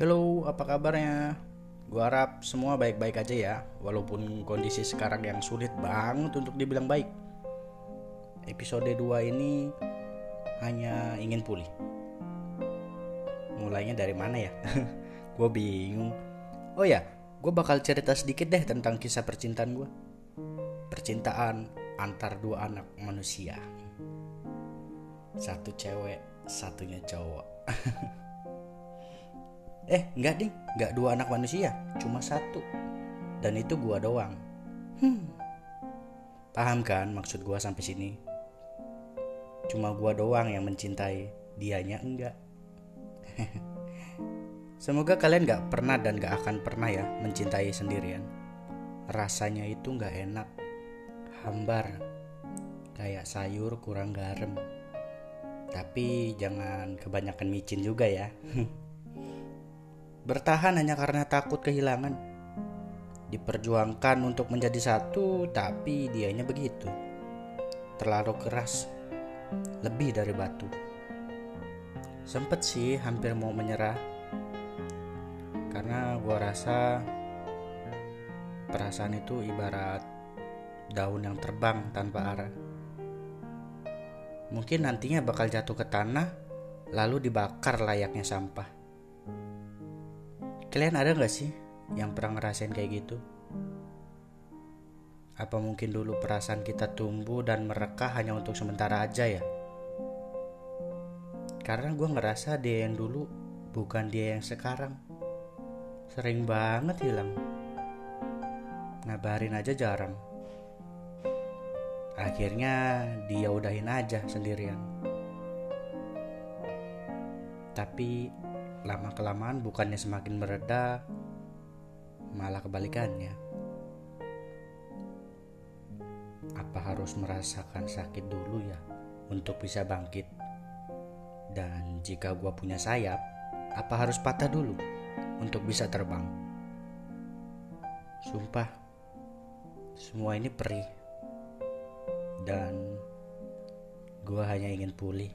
Halo, apa kabarnya? Gua harap semua baik-baik aja ya, walaupun kondisi sekarang yang sulit banget untuk dibilang baik. Episode 2 ini hanya ingin pulih. Mulainya dari mana ya? gue bingung. Oh ya, gue bakal cerita sedikit deh tentang kisah percintaan gue. Percintaan antar dua anak manusia. Satu cewek, satunya cowok. Eh, enggak ding, enggak dua anak manusia, cuma satu. Dan itu gua doang. Hmm. Paham kan maksud gua sampai sini? Cuma gua doang yang mencintai, dianya enggak. Semoga kalian gak pernah dan gak akan pernah ya mencintai sendirian. Rasanya itu gak enak, hambar, kayak sayur kurang garam. Tapi jangan kebanyakan micin juga ya. Bertahan hanya karena takut kehilangan. Diperjuangkan untuk menjadi satu, tapi dianya begitu. Terlalu keras, lebih dari batu. Sempet sih hampir mau menyerah. Karena gua rasa perasaan itu ibarat daun yang terbang tanpa arah. Mungkin nantinya bakal jatuh ke tanah, lalu dibakar layaknya sampah. Kalian ada gak sih yang pernah ngerasain kayak gitu? Apa mungkin dulu perasaan kita tumbuh dan mereka hanya untuk sementara aja ya? Karena gue ngerasa dia yang dulu bukan dia yang sekarang. Sering banget hilang. Ngabarin aja jarang. Akhirnya dia udahin aja sendirian. Tapi lama kelamaan bukannya semakin mereda malah kebalikannya. Apa harus merasakan sakit dulu ya untuk bisa bangkit? Dan jika gua punya sayap apa harus patah dulu untuk bisa terbang? Sumpah semua ini perih. Dan gua hanya ingin pulih